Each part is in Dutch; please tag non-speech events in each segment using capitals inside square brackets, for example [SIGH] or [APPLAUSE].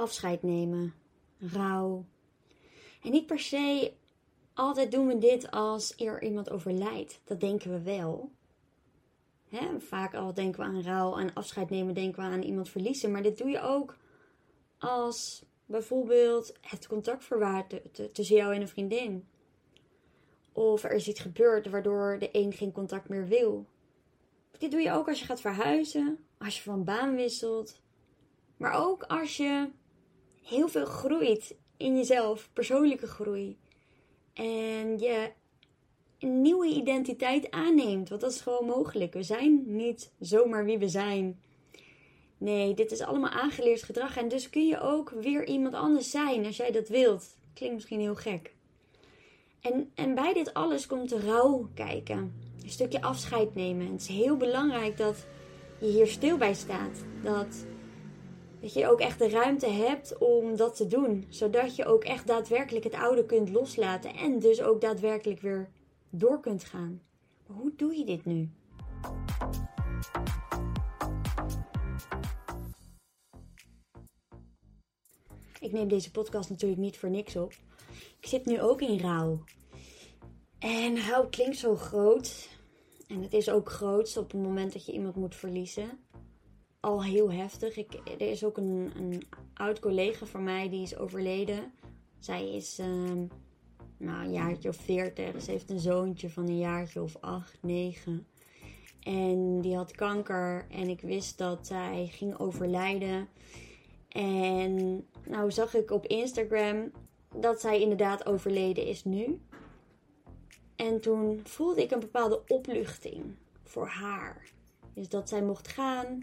afscheid nemen, rouw. En niet per se altijd doen we dit als er iemand overlijdt. Dat denken we wel. Vaak al denken we aan rouw, aan afscheid nemen, denken we aan iemand verliezen. Maar dit doe je ook als bijvoorbeeld het contact verwaart tussen jou en een vriendin. Of er is iets gebeurd waardoor de een geen contact meer wil. Dit doe je ook als je gaat verhuizen, als je van baan wisselt. Maar ook als je heel veel groeit in jezelf, persoonlijke groei. En je een nieuwe identiteit aanneemt. Want dat is gewoon mogelijk. We zijn niet zomaar wie we zijn. Nee, dit is allemaal aangeleerd gedrag. En dus kun je ook weer iemand anders zijn als jij dat wilt. Klinkt misschien heel gek. En, en bij dit alles komt de rouw kijken. Een stukje afscheid nemen. Het is heel belangrijk dat je hier stil bij staat. Dat, dat je ook echt de ruimte hebt om dat te doen. Zodat je ook echt daadwerkelijk het oude kunt loslaten. En dus ook daadwerkelijk weer door kunt gaan. Maar hoe doe je dit nu? Ik neem deze podcast natuurlijk niet voor niks op. Ik zit nu ook in rouw. En rouw klinkt zo groot. En het is ook groot op het moment dat je iemand moet verliezen. Al heel heftig. Ik, er is ook een, een oud collega van mij die is overleden. Zij is uh, nou, een jaartje of veertig. Ze heeft een zoontje van een jaartje of acht, negen. En die had kanker. En ik wist dat zij ging overlijden. En nou zag ik op Instagram dat zij inderdaad overleden is nu. En toen voelde ik een bepaalde opluchting voor haar. Dus dat zij mocht gaan.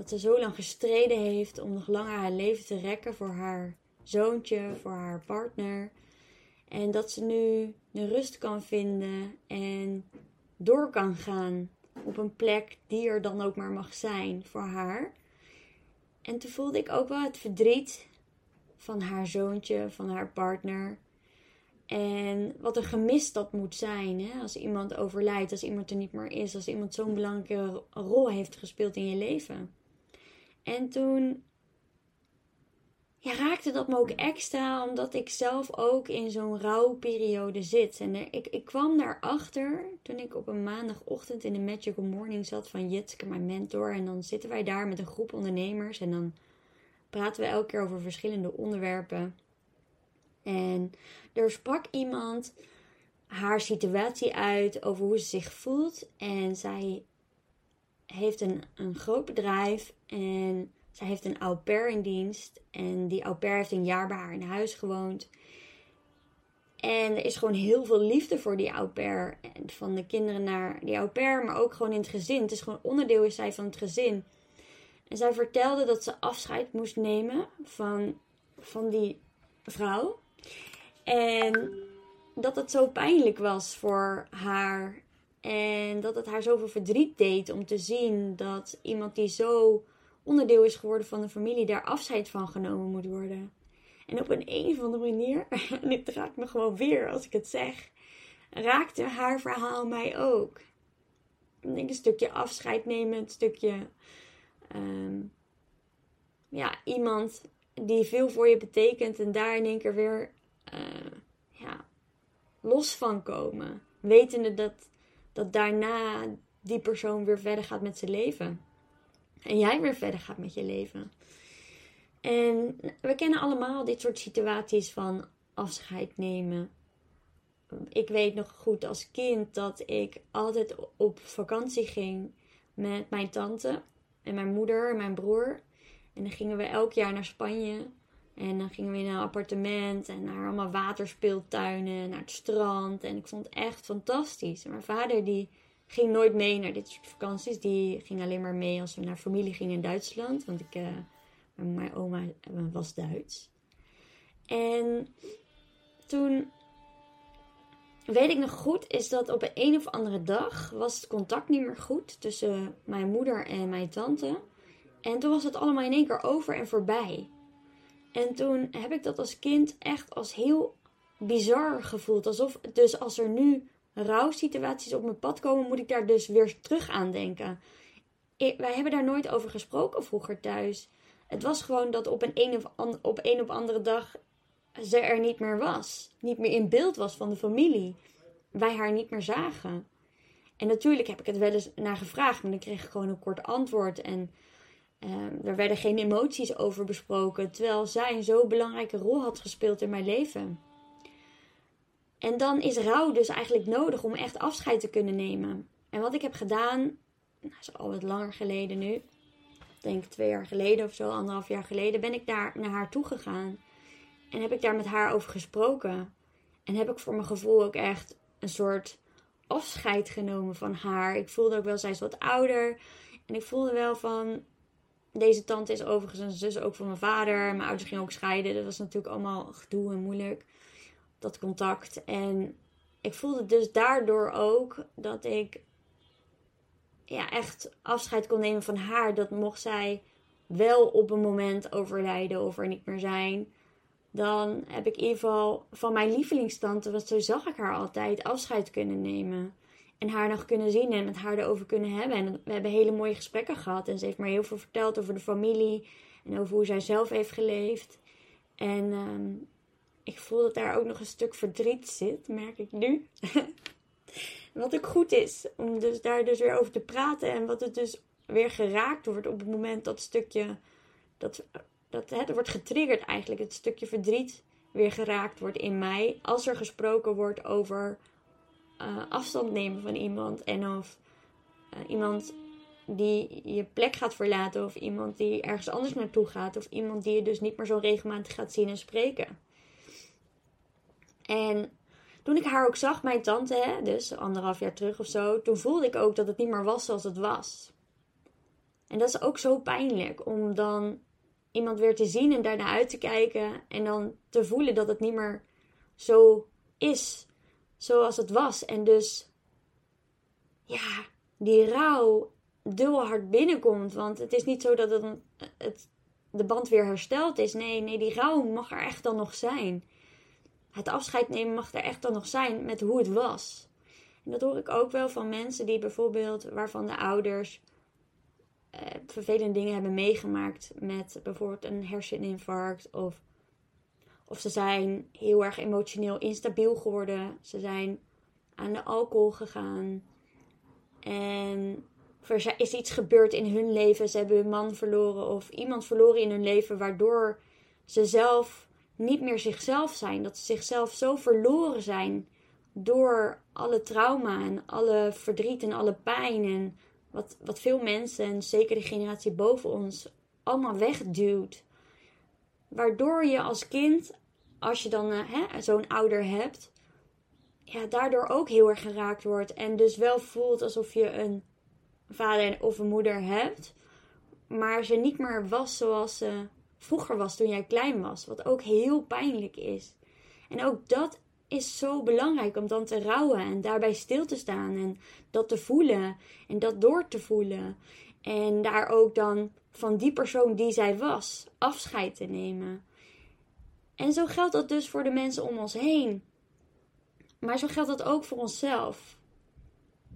Dat ze zo lang gestreden heeft om nog langer haar leven te rekken voor haar zoontje, voor haar partner. En dat ze nu de rust kan vinden en door kan gaan op een plek die er dan ook maar mag zijn voor haar. En toen voelde ik ook wel het verdriet van haar zoontje, van haar partner. En wat een gemis dat moet zijn hè? als iemand overlijdt, als iemand er niet meer is, als iemand zo'n belangrijke rol heeft gespeeld in je leven. En toen ja, raakte dat me ook extra, omdat ik zelf ook in zo'n rouwperiode zit. En ik, ik kwam daarachter toen ik op een maandagochtend in de Magical Morning zat van Jitske, mijn mentor. En dan zitten wij daar met een groep ondernemers en dan praten we elke keer over verschillende onderwerpen. En er sprak iemand haar situatie uit over hoe ze zich voelt. En zij heeft een, een groot bedrijf en zij heeft een au pair in dienst. En die au pair heeft een jaar bij haar in huis gewoond. En er is gewoon heel veel liefde voor die au pair. Van de kinderen naar die au pair, maar ook gewoon in het gezin. Het is gewoon onderdeel is zij van het gezin. En zij vertelde dat ze afscheid moest nemen van, van die vrouw. En dat het zo pijnlijk was voor haar. En dat het haar zoveel verdriet deed om te zien dat iemand die zo onderdeel is geworden van de familie, daar afscheid van genomen moet worden. En op een, een of andere manier, [LAUGHS] en dit raakt me gewoon weer als ik het zeg, raakte haar verhaal mij ook. Denk een stukje afscheid nemen, een stukje ehm, ja, iemand die veel voor je betekent en daar in één keer weer uh, ja, los van komen. Wetende dat, dat daarna die persoon weer verder gaat met zijn leven. En jij weer verder gaat met je leven. En we kennen allemaal dit soort situaties van afscheid nemen. Ik weet nog goed als kind dat ik altijd op vakantie ging met mijn tante en mijn moeder en mijn broer. En dan gingen we elk jaar naar Spanje. En dan gingen we in een appartement en naar allemaal waterspeeltuinen, naar het strand. En ik vond het echt fantastisch. En mijn vader die ging nooit mee naar dit soort vakanties. Die ging alleen maar mee als we naar familie gingen in Duitsland. Want ik, uh, mijn oma was Duits. En toen weet ik nog goed, is dat op een, een of andere dag was het contact niet meer goed tussen mijn moeder en mijn tante. En toen was het allemaal in één keer over en voorbij. En toen heb ik dat als kind echt als heel bizar gevoeld. Alsof, dus als er nu rouwsituaties op mijn pad komen, moet ik daar dus weer terug aan denken. wij hebben daar nooit over gesproken vroeger thuis. Het was gewoon dat op een, een of, op een of andere dag ze er niet meer was. Niet meer in beeld was van de familie. Wij haar niet meer zagen. En natuurlijk heb ik het wel eens naar gevraagd, maar dan kreeg ik gewoon een kort antwoord. En uh, er werden geen emoties over besproken, terwijl zij een zo belangrijke rol had gespeeld in mijn leven. En dan is rouw dus eigenlijk nodig om echt afscheid te kunnen nemen. En wat ik heb gedaan, nou, is al wat langer geleden nu, ik denk twee jaar geleden of zo, anderhalf jaar geleden, ben ik daar naar haar toe gegaan. En heb ik daar met haar over gesproken. En heb ik voor mijn gevoel ook echt een soort afscheid genomen van haar. Ik voelde ook wel, zij is wat ouder. En ik voelde wel van, deze tante is overigens een zus ook van mijn vader. Mijn ouders gingen ook scheiden. Dat was natuurlijk allemaal gedoe en moeilijk. Dat contact. En ik voelde dus daardoor ook dat ik ja, echt afscheid kon nemen van haar. Dat mocht zij wel op een moment overlijden of er niet meer zijn. Dan heb ik in ieder geval van mijn lievelingstante, want zo zag ik haar altijd, afscheid kunnen nemen. En haar nog kunnen zien en met haar erover kunnen hebben. En we hebben hele mooie gesprekken gehad. En ze heeft me heel veel verteld over de familie. En over hoe zij zelf heeft geleefd. En ehm, ik voel dat daar ook nog een stuk verdriet zit, merk ik nu. [LAUGHS] wat ook goed is, om dus daar dus weer over te praten. En wat het dus weer geraakt wordt op het moment dat stukje, dat, dat het wordt getriggerd eigenlijk, het stukje verdriet weer geraakt wordt in mij. Als er gesproken wordt over uh, afstand nemen van iemand. En of uh, iemand die je plek gaat verlaten. Of iemand die ergens anders naartoe gaat. Of iemand die je dus niet meer zo regelmatig gaat zien en spreken. En toen ik haar ook zag, mijn tante, hè, dus anderhalf jaar terug of zo, toen voelde ik ook dat het niet meer was zoals het was. En dat is ook zo pijnlijk om dan iemand weer te zien en daarna uit te kijken en dan te voelen dat het niet meer zo is zoals het was. En dus, ja, die rouw dubbel hard binnenkomt. Want het is niet zo dat het, het, de band weer hersteld is. Nee, nee, die rouw mag er echt dan nog zijn het afscheid nemen mag er echt dan nog zijn met hoe het was. En dat hoor ik ook wel van mensen die bijvoorbeeld, waarvan de ouders eh, vervelende dingen hebben meegemaakt met bijvoorbeeld een herseninfarct of, of ze zijn heel erg emotioneel instabiel geworden. Ze zijn aan de alcohol gegaan en er is iets gebeurd in hun leven. Ze hebben hun man verloren of iemand verloren in hun leven waardoor ze zelf niet meer zichzelf zijn. Dat ze zichzelf zo verloren zijn door alle trauma en alle verdriet en alle pijn. En wat, wat veel mensen, en zeker de generatie boven ons, allemaal wegduwt. Waardoor je als kind, als je dan uh, zo'n ouder hebt, ja, daardoor ook heel erg geraakt wordt. En dus wel voelt alsof je een vader of een moeder hebt, maar ze niet meer was zoals ze vroeger was toen jij klein was. Wat ook heel pijnlijk is. En ook dat is zo belangrijk om dan te rouwen en daarbij stil te staan en dat te voelen en dat door te voelen. En daar ook dan van die persoon die zij was afscheid te nemen. En zo geldt dat dus voor de mensen om ons heen. Maar zo geldt dat ook voor onszelf.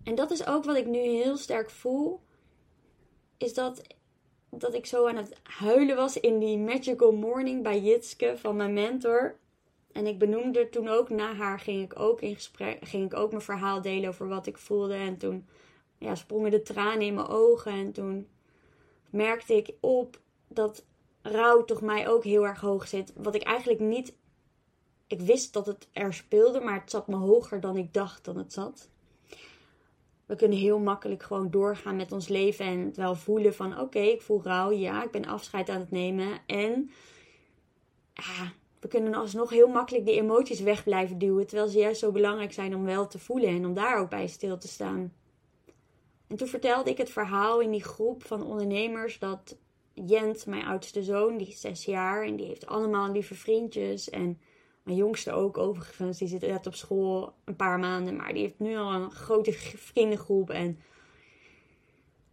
En dat is ook wat ik nu heel sterk voel. Is dat dat ik zo aan het huilen was in die Magical Morning bij Jitske van mijn mentor. En ik benoemde toen ook, na haar ging ik ook in gesprek, ging ik ook mijn verhaal delen over wat ik voelde. En toen ja, sprongen de tranen in mijn ogen. En toen merkte ik op dat rouw toch mij ook heel erg hoog zit. Wat ik eigenlijk niet. Ik wist dat het er speelde, maar het zat me hoger dan ik dacht dat het zat we kunnen heel makkelijk gewoon doorgaan met ons leven en het wel voelen van oké, ik voel rouw, ja, ik ben afscheid aan het nemen. En ja, we kunnen alsnog heel makkelijk die emoties weg blijven duwen, terwijl ze juist zo belangrijk zijn om wel te voelen en om daar ook bij stil te staan. En toen vertelde ik het verhaal in die groep van ondernemers dat Jent, mijn oudste zoon, die is zes jaar en die heeft allemaal lieve vriendjes en mijn jongste ook overigens. Die zit net op school een paar maanden. Maar die heeft nu al een grote vriendengroep. En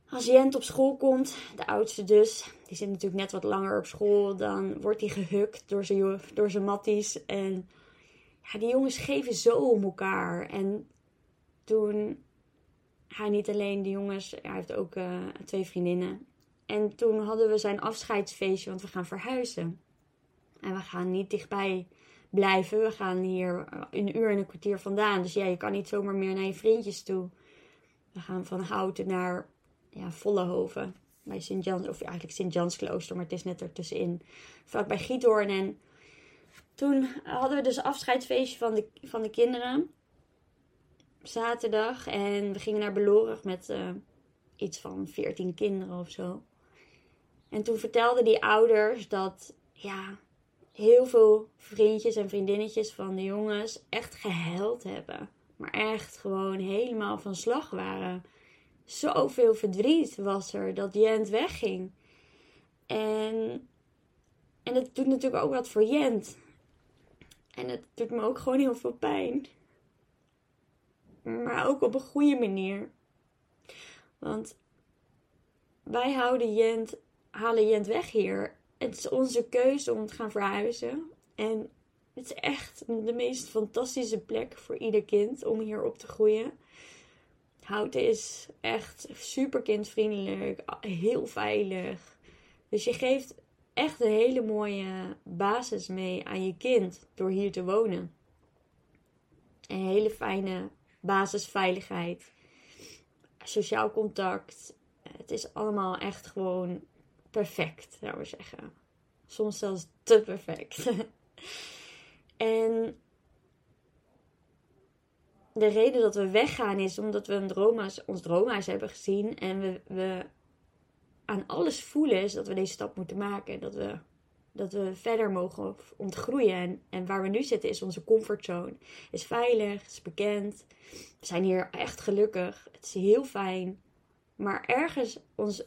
als Jent op school komt, de oudste dus. Die zit natuurlijk net wat langer op school. Dan wordt hij gehukt door zijn, door zijn matties. En ja, die jongens geven zo om elkaar. En toen hij niet alleen de jongens... Hij heeft ook uh, twee vriendinnen. En toen hadden we zijn afscheidsfeestje, want we gaan verhuizen. En we gaan niet dichtbij blijven. We gaan hier een uur en een kwartier vandaan. Dus ja, je kan niet zomaar meer naar je vriendjes toe. We gaan van Houten naar ja, Vollehoven. Bij Sint Jans, of eigenlijk Sint Jans Klooster, maar het is net ertussenin. Vlak bij Giethoorn. En toen hadden we dus afscheidsfeestje van de, van de kinderen. Zaterdag. En we gingen naar Belorig met uh, iets van 14 kinderen of zo. En toen vertelden die ouders dat, ja, heel veel vriendjes en vriendinnetjes van de jongens echt gehuild hebben. Maar echt gewoon helemaal van slag waren. Zoveel verdriet was er dat Jent wegging. En, en het doet natuurlijk ook wat voor Jent. En het doet me ook gewoon heel veel pijn. Maar ook op een goede manier. Want wij houden Jent, halen Jent weg hier het is onze keuze om te gaan verhuizen. En het is echt de meest fantastische plek voor ieder kind om hier op te groeien. Houten is echt super kindvriendelijk, heel veilig. Dus je geeft echt een hele mooie basis mee aan je kind door hier te wonen. Een hele fijne basisveiligheid, sociaal contact. Het is allemaal echt gewoon perfect, zou we zeggen. Soms zelfs te perfect. [LAUGHS] en de reden dat we weggaan is omdat we een droomhuis, ons droomhuis hebben gezien. En we, we aan alles voelen is dat we deze stap moeten maken. Dat we, dat we verder mogen ontgroeien. En, en waar we nu zitten is onze comfortzone. Is veilig, is bekend. We zijn hier echt gelukkig. Het is heel fijn. Maar ergens ons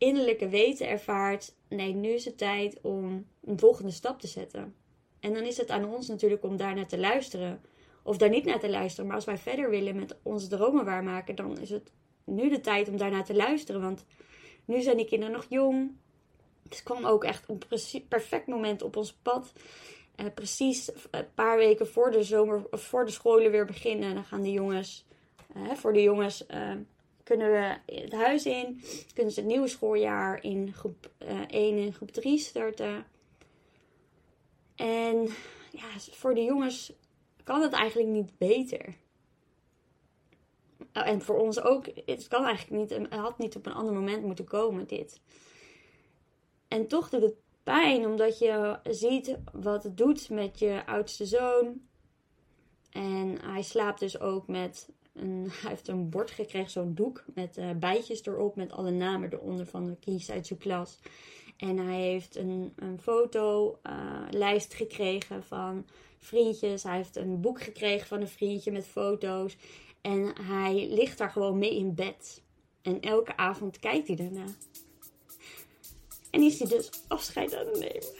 innerlijke weten ervaart: nee, nu is het tijd om een volgende stap te zetten. En dan is het aan ons natuurlijk om daar naar te luisteren. Of daar niet naar te luisteren. Maar als wij verder willen met onze dromen waarmaken, dan is het nu de tijd om daarnaar te luisteren. Want nu zijn die kinderen nog jong. Het kwam ook echt een perfect moment op ons pad. Uh, precies een paar weken voor de zomer, voor de scholen weer beginnen. Dan gaan de jongens, uh, voor de jongens, kunnen we het huis in. Kunnen ze het nieuwe schooljaar in groep uh, eh, 1 en groep 3 starten. En ja, voor de jongens kan het eigenlijk niet beter. Oh, en voor ons ook. Het kan eigenlijk niet. Het had niet op een ander moment moeten komen, dit. En toch doet het pijn, omdat je ziet wat het doet met je oudste zoon. En hij slaapt dus ook met hij heeft een bord gekregen, zo'n doek met uh, bijtjes erop met alle namen eronder van de kindjes uit zijn klas. En hij heeft een, een fotolijst uh, gekregen van vriendjes. Hij heeft een boek gekregen van een vriendje met foto's. En hij ligt daar gewoon mee in bed. En elke avond kijkt hij daarna. En is hij dus afscheid aan het nemen.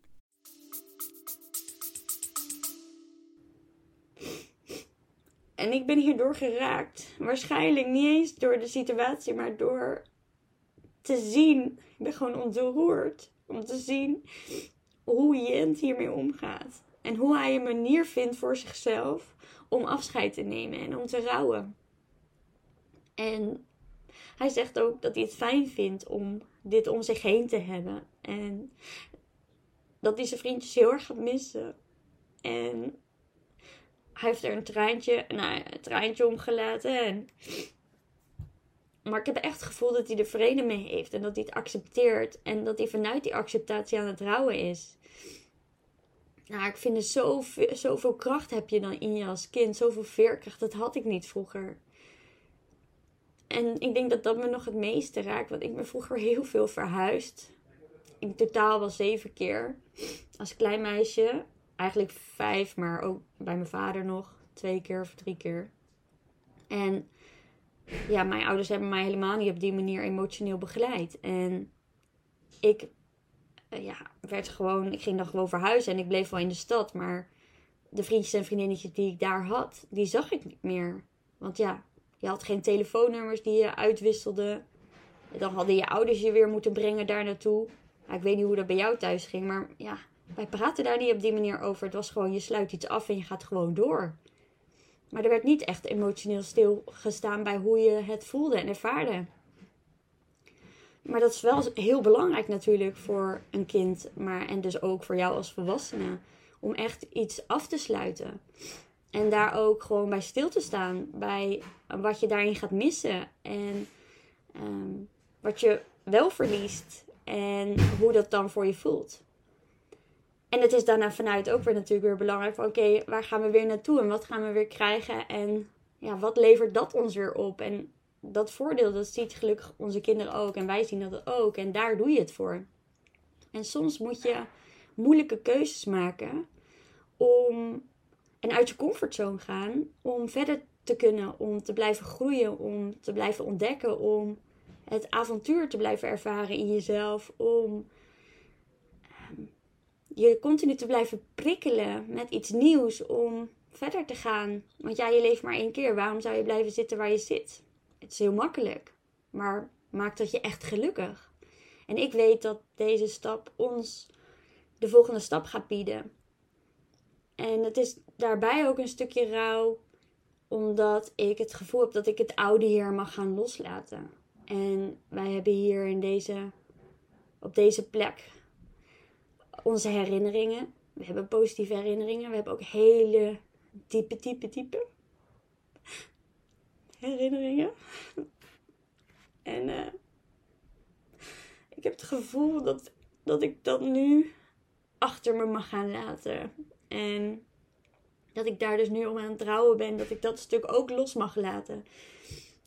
En ik ben hierdoor geraakt. Waarschijnlijk niet eens door de situatie, maar door te zien. Ik ben gewoon ontroerd om te zien hoe Jent hiermee omgaat. En hoe hij een manier vindt voor zichzelf om afscheid te nemen en om te rouwen. En hij zegt ook dat hij het fijn vindt om dit om zich heen te hebben. En dat hij zijn vriendjes heel erg gaat missen. En hij heeft er een traantje, nou, een traantje omgelaten. En... Maar ik heb echt het gevoel dat hij er vrede mee heeft. En dat hij het accepteert. En dat hij vanuit die acceptatie aan het rouwen is. Nou, ik vind er zoveel, zoveel kracht heb je dan in je als kind. Zoveel veerkracht. Dat had ik niet vroeger. En ik denk dat dat me nog het meeste raakt. Want ik ben vroeger heel veel verhuisd. In totaal wel zeven keer. Als klein meisje. Eigenlijk vijf, maar ook bij mijn vader nog. Twee keer of drie keer. En ja, mijn ouders hebben mij helemaal niet op die manier emotioneel begeleid. En ik eh, ja, werd gewoon, ik ging dan gewoon verhuizen en ik bleef wel in de stad. Maar de vriendjes en vriendinnetjes die ik daar had, die zag ik niet meer. Want ja, je had geen telefoonnummers die je uitwisselde. Dan hadden je ouders je weer moeten brengen daar naartoe. ik weet niet hoe dat bij jou thuis ging, maar ja, wij praten daar niet op die manier over. Het was gewoon, je sluit iets af en je gaat gewoon door. Maar er werd niet echt emotioneel stilgestaan bij hoe je het voelde en ervaarde. Maar dat is wel heel belangrijk natuurlijk voor een kind, maar en dus ook voor jou als volwassene, om echt iets af te sluiten. En daar ook gewoon bij stil te staan, bij wat je daarin gaat missen en ehm, wat je wel verliest en hoe dat dan voor je voelt. En het is daarna vanuit ook weer natuurlijk weer belangrijk van oké, waar gaan we weer naartoe en wat gaan we weer krijgen en ja, wat levert dat ons weer op? En dat voordeel, dat ziet gelukkig onze kinderen ook en wij zien dat ook en daar doe je het voor. En soms moet je moeilijke keuzes maken om en uit je comfortzone gaan om verder te kunnen, om te blijven groeien, om te blijven ontdekken, om het avontuur te blijven ervaren in jezelf, om je continu te blijven prikkelen met iets nieuws om verder te gaan. Want ja, je leeft maar één keer. Waarom zou je blijven zitten waar je zit? Het is heel makkelijk, maar maakt dat je echt gelukkig. En ik weet dat deze stap ons de volgende stap gaat bieden. En het is daarbij ook een stukje rouw, omdat ik het gevoel heb dat ik het oude hier mag gaan loslaten. En wij hebben hier in deze, op deze plek onze herinneringen. We hebben positieve herinneringen. We hebben ook hele diepe, diepe, diepe herinneringen. En uh, ik heb het gevoel dat, dat ik dat nu achter me mag gaan laten. En dat ik daar dus nu om aan het trouwen ben. Dat ik dat stuk ook los mag laten.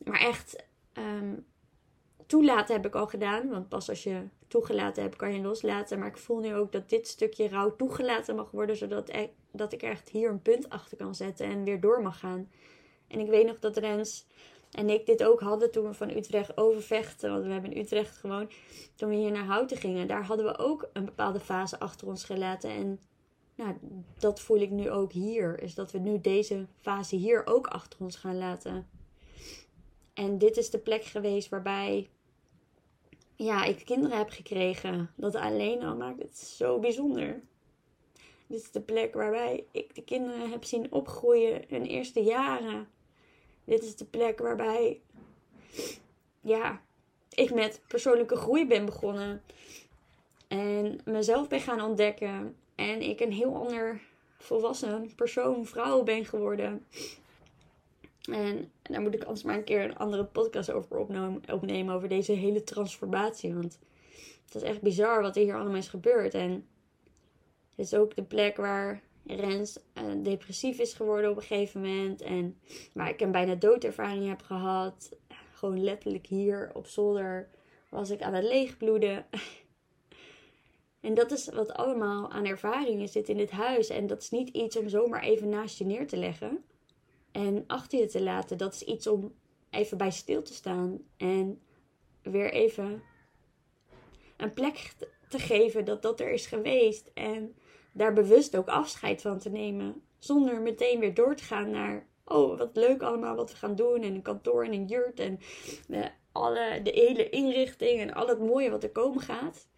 Maar echt um, toelaten heb ik al gedaan. Want pas als je toegelaten hebt, kan je loslaten. Maar ik voel nu ook dat dit stukje rouw toegelaten mag worden. Zodat ik, dat ik echt hier een punt achter kan zetten en weer door mag gaan. En ik weet nog dat Rens en ik dit ook hadden toen we van Utrecht overvechten. Want we hebben in Utrecht gewoon, toen we hier naar Houten gingen, daar hadden we ook een bepaalde fase achter ons gelaten. En nou, dat voel ik nu ook hier. Is dat we nu deze fase hier ook achter ons gaan laten. En dit is de plek geweest waarbij ja, ik kinderen heb gekregen. Dat alleen al maakt het zo bijzonder. Dit is de plek waarbij ik de kinderen heb zien opgroeien hun eerste jaren. Dit is de plek waarbij ja, ik met persoonlijke groei ben begonnen. En mezelf ben gaan ontdekken. En ik een heel ander volwassen persoon, vrouw ben geworden. En daar moet ik anders maar een keer een andere podcast over opnemen. Over deze hele transformatie. Want het is echt bizar wat er hier allemaal is gebeurd. En het is ook de plek waar Rens uh, depressief is geworden op een gegeven moment. En waar ik een bijna doodervaring heb gehad. Gewoon letterlijk hier op zolder was ik aan het leegbloeden. [LAUGHS] en dat is wat allemaal aan ervaringen zit in dit huis. En dat is niet iets om zomaar even naast je neer te leggen en achter je te laten. Dat is iets om even bij stil te staan en weer even een plek te geven dat dat er is geweest en daar bewust ook afscheid van te nemen. Zonder meteen weer door te gaan naar, oh wat leuk allemaal wat we gaan doen en een kantoor en een jurt en de, alle, de hele inrichting en al het mooie wat er komen gaat.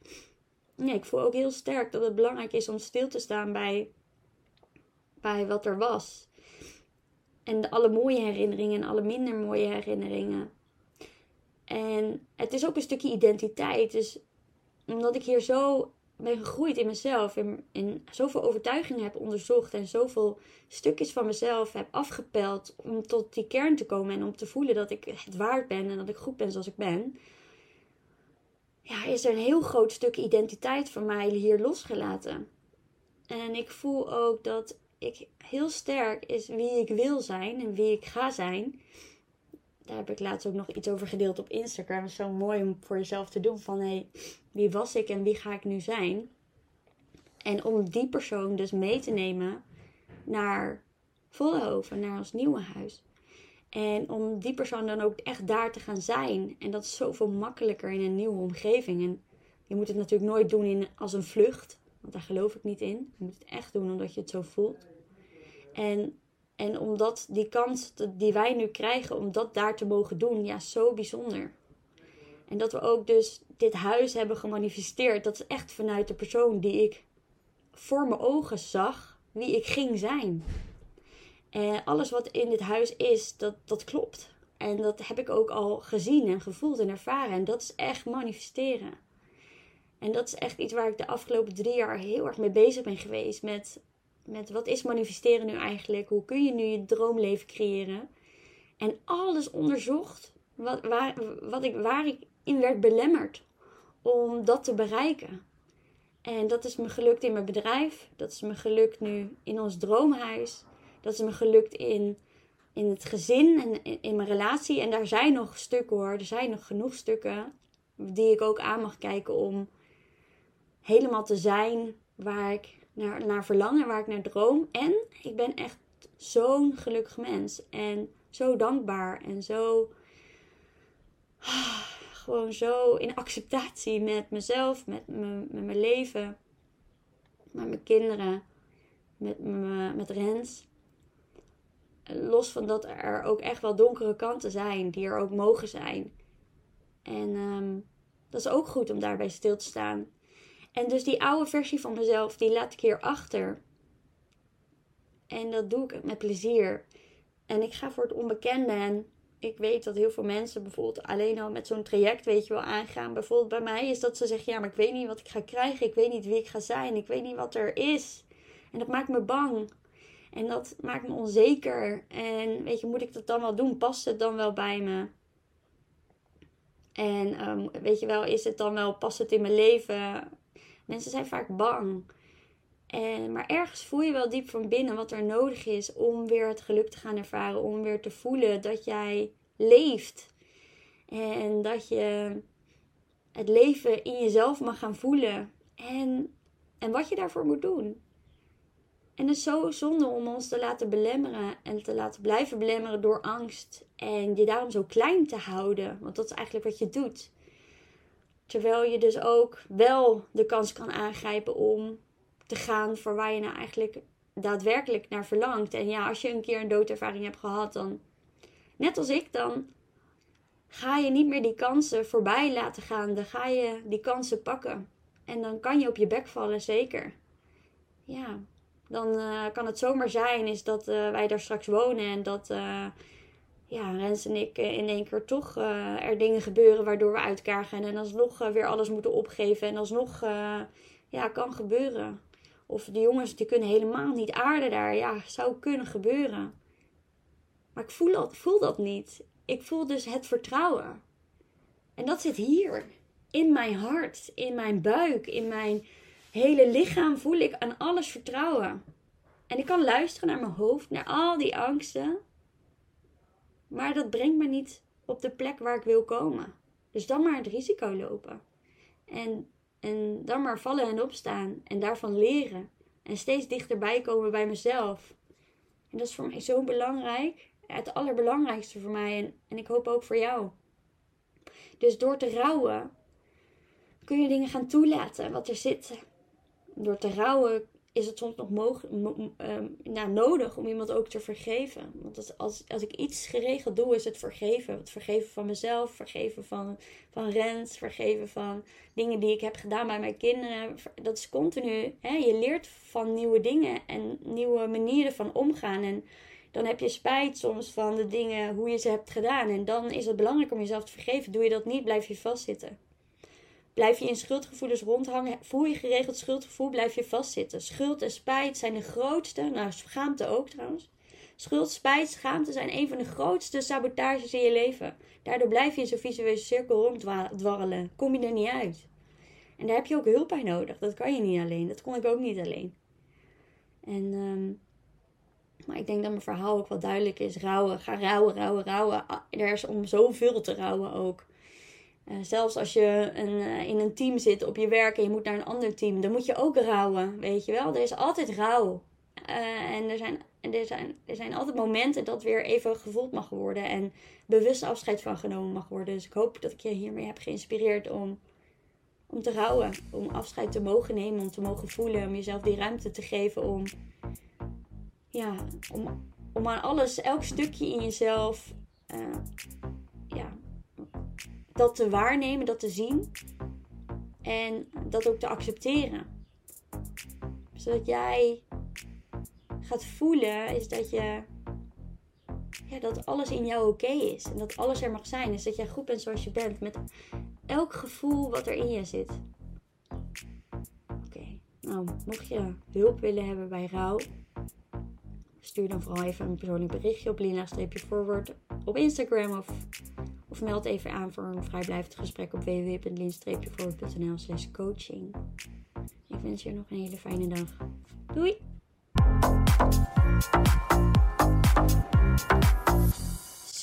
Nee, ik voel ook heel sterk dat het belangrijk is om stil te staan bij, bij wat er was. En alle mooie herinneringen en alle minder mooie herinneringen. En het is ook een stukje identiteit. Dus omdat ik hier zo ben gegroeid in mezelf. En, en zoveel overtuigingen heb onderzocht. En zoveel stukjes van mezelf heb afgepeld. Om tot die kern te komen. En om te voelen dat ik het waard ben. En dat ik goed ben zoals ik ben. Ja, is er een heel groot stuk identiteit van mij hier losgelaten. En ik voel ook dat ik heel sterk is wie ik wil zijn en wie ik ga zijn. daar heb ik laatst ook nog iets over gedeeld op Instagram. Is zo mooi om voor jezelf te doen van hé, hey, wie was ik en wie ga ik nu zijn? En om die persoon dus mee te nemen naar Vollenhoven, naar ons nieuwe huis. En om die persoon dan ook echt daar te gaan zijn. En dat is zoveel makkelijker in een nieuwe omgeving. En je moet het natuurlijk nooit doen in, als een vlucht. Daar geloof ik niet in. Je moet het echt doen omdat je het zo voelt. En, en omdat die kans die wij nu krijgen om dat daar te mogen doen, ja, zo bijzonder. En dat we ook dus dit huis hebben gemanifesteerd. Dat is echt vanuit de persoon die ik voor mijn ogen zag, wie ik ging zijn. En alles wat in dit huis is, dat, dat klopt. En dat heb ik ook al gezien en gevoeld en ervaren. En dat is echt manifesteren. En dat is echt iets waar ik de afgelopen drie jaar heel erg mee bezig ben geweest. Met, met wat is manifesteren nu eigenlijk? Hoe kun je nu je droomleven creëren? En alles onderzocht wat, waar, wat ik, waar ik in werd belemmerd om dat te bereiken. En dat is me gelukt in mijn bedrijf. Dat is me gelukt nu in ons droomhuis. Dat is me gelukt in, in het gezin en in, in mijn relatie. En daar zijn nog stukken hoor. Er zijn nog genoeg stukken die ik ook aan mag kijken om helemaal te zijn waar ik naar, naar verlang waar ik naar droom. En ik ben echt zo'n gelukkig mens. En zo dankbaar en zo. Gewoon zo in acceptatie met mezelf, met, met mijn leven, met mijn kinderen, met, met Rens. Los van dat er ook echt wel donkere kanten zijn, die er ook mogen zijn. En um, dat is ook goed om daarbij stil te staan. En dus die oude versie van mezelf, die laat ik hier achter. En dat doe ik met plezier. En ik ga voor het onbekende. En ik weet dat heel veel mensen bijvoorbeeld alleen al met zo'n traject, weet je wel, aangaan. Bijvoorbeeld bij mij is dat ze zeggen, ja, maar ik weet niet wat ik ga krijgen. Ik weet niet wie ik ga zijn. Ik weet niet wat er is. En dat maakt me bang. En dat maakt me onzeker. En weet je, moet ik dat dan wel doen? Past het dan wel bij me? En um, weet je wel, is het dan wel, past het in mijn leven? Mensen zijn vaak bang. En, maar ergens voel je wel diep van binnen wat er nodig is om weer het geluk te gaan ervaren. Om weer te voelen dat jij leeft. En dat je het leven in jezelf mag gaan voelen. En, en wat je daarvoor moet doen. En het is zo zonde om ons te laten belemmeren en te laten blijven belemmeren door angst. En je daarom zo klein te houden. Want dat is eigenlijk wat je doet. Terwijl je dus ook wel de kans kan aangrijpen om te gaan voor waar je nou eigenlijk daadwerkelijk naar verlangt. En ja, als je een keer een doodervaring hebt gehad, dan net als ik, dan ga je niet meer die kansen voorbij laten gaan. Dan ga je die kansen pakken. En dan kan je op je bek vallen, zeker. Ja, dan uh, kan het zomaar zijn is dat uh, wij daar straks wonen en dat uh, ja, Rens en ik in één keer toch er dingen gebeuren waardoor we uit elkaar gaan en alsnog weer alles moeten opgeven en alsnog ja, kan gebeuren. Of de jongens die kunnen helemaal niet aarden daar. Ja, zou kunnen gebeuren. Maar ik voel dat, voel dat niet. Ik voel dus het vertrouwen. En dat zit hier. In mijn hart, in mijn buik, in mijn hele lichaam voel ik aan alles vertrouwen. En ik kan luisteren naar mijn hoofd, naar al die angsten. Maar dat brengt me niet op de plek waar ik wil komen. Dus dan maar het risico lopen. En, en dan maar vallen en opstaan. En daarvan leren. En steeds dichterbij komen bij mezelf. En dat is voor mij zo belangrijk. Het allerbelangrijkste voor mij. En, en ik hoop ook voor jou. Dus door te rouwen kun je dingen gaan toelaten wat er zitten door te rouwen is het soms nog nou, nodig om iemand ook te vergeven. Want als, als ik iets geregeld doe, is het vergeven. Het vergeven van mezelf, vergeven van, van Rens, vergeven van dingen die ik heb gedaan bij mijn kinderen. Dat is continu. Hè? Je leert van nieuwe dingen en nieuwe manieren van omgaan. En dan heb je spijt soms van de dingen, hoe je ze hebt gedaan. En dan is het belangrijk om jezelf te vergeven. Doe je dat niet, blijf je vastzitten. Blijf je in schuldgevoelens rondhangen, voel je geregeld schuldgevoel, blijf je vastzitten. Schuld en spijt zijn de grootste, nou schaamte ook trouwens. Schuld, spijt, schaamte zijn een van de grootste sabotages in je leven. Daardoor blijf je in zo'n visuele cirkel ronddwarrelen. Kom je er niet uit. En daar heb je ook hulp bij nodig. Dat kan je niet alleen. Dat kon ik ook niet alleen. En um, Maar ik denk dat mijn verhaal ook wel duidelijk is. Rouwen, ga rouwen, rouwen, rouwen. Ah, Er is om zoveel te rouwen ook. Eh, zelfs als je een, eh, in een team zit op je werk en je moet naar een ander team, dan moet je ook rouwen, weet je wel. Er is altijd rouw. Eh, en er zijn, er, zijn, er zijn altijd momenten dat weer even gevoeld mag worden en bewust afscheid van genomen mag worden. Dus ik hoop dat ik je hiermee heb geïnspireerd om, om te rouwen. Om afscheid te mogen nemen, om te mogen voelen, om jezelf die ruimte te geven om, ja, om, om aan alles, elk stukje in jezelf, dat te waarnemen, dat te zien en dat ook te accepteren. Zodat jij gaat voelen is dat je ja, dat alles in jou oké is en dat alles er mag zijn. Dus dat jij goed bent zoals je bent met elk gevoel wat er in je zit. Oké, nou, mocht je hulp willen hebben bij rouw, stuur dan vooral even een persoonlijk berichtje op lina-forward op Instagram of, of meld even aan voor een vrijblijvend gesprek op www.lin-forward.nl slash coaching. Ik wens je nog een hele fijne dag. Doei!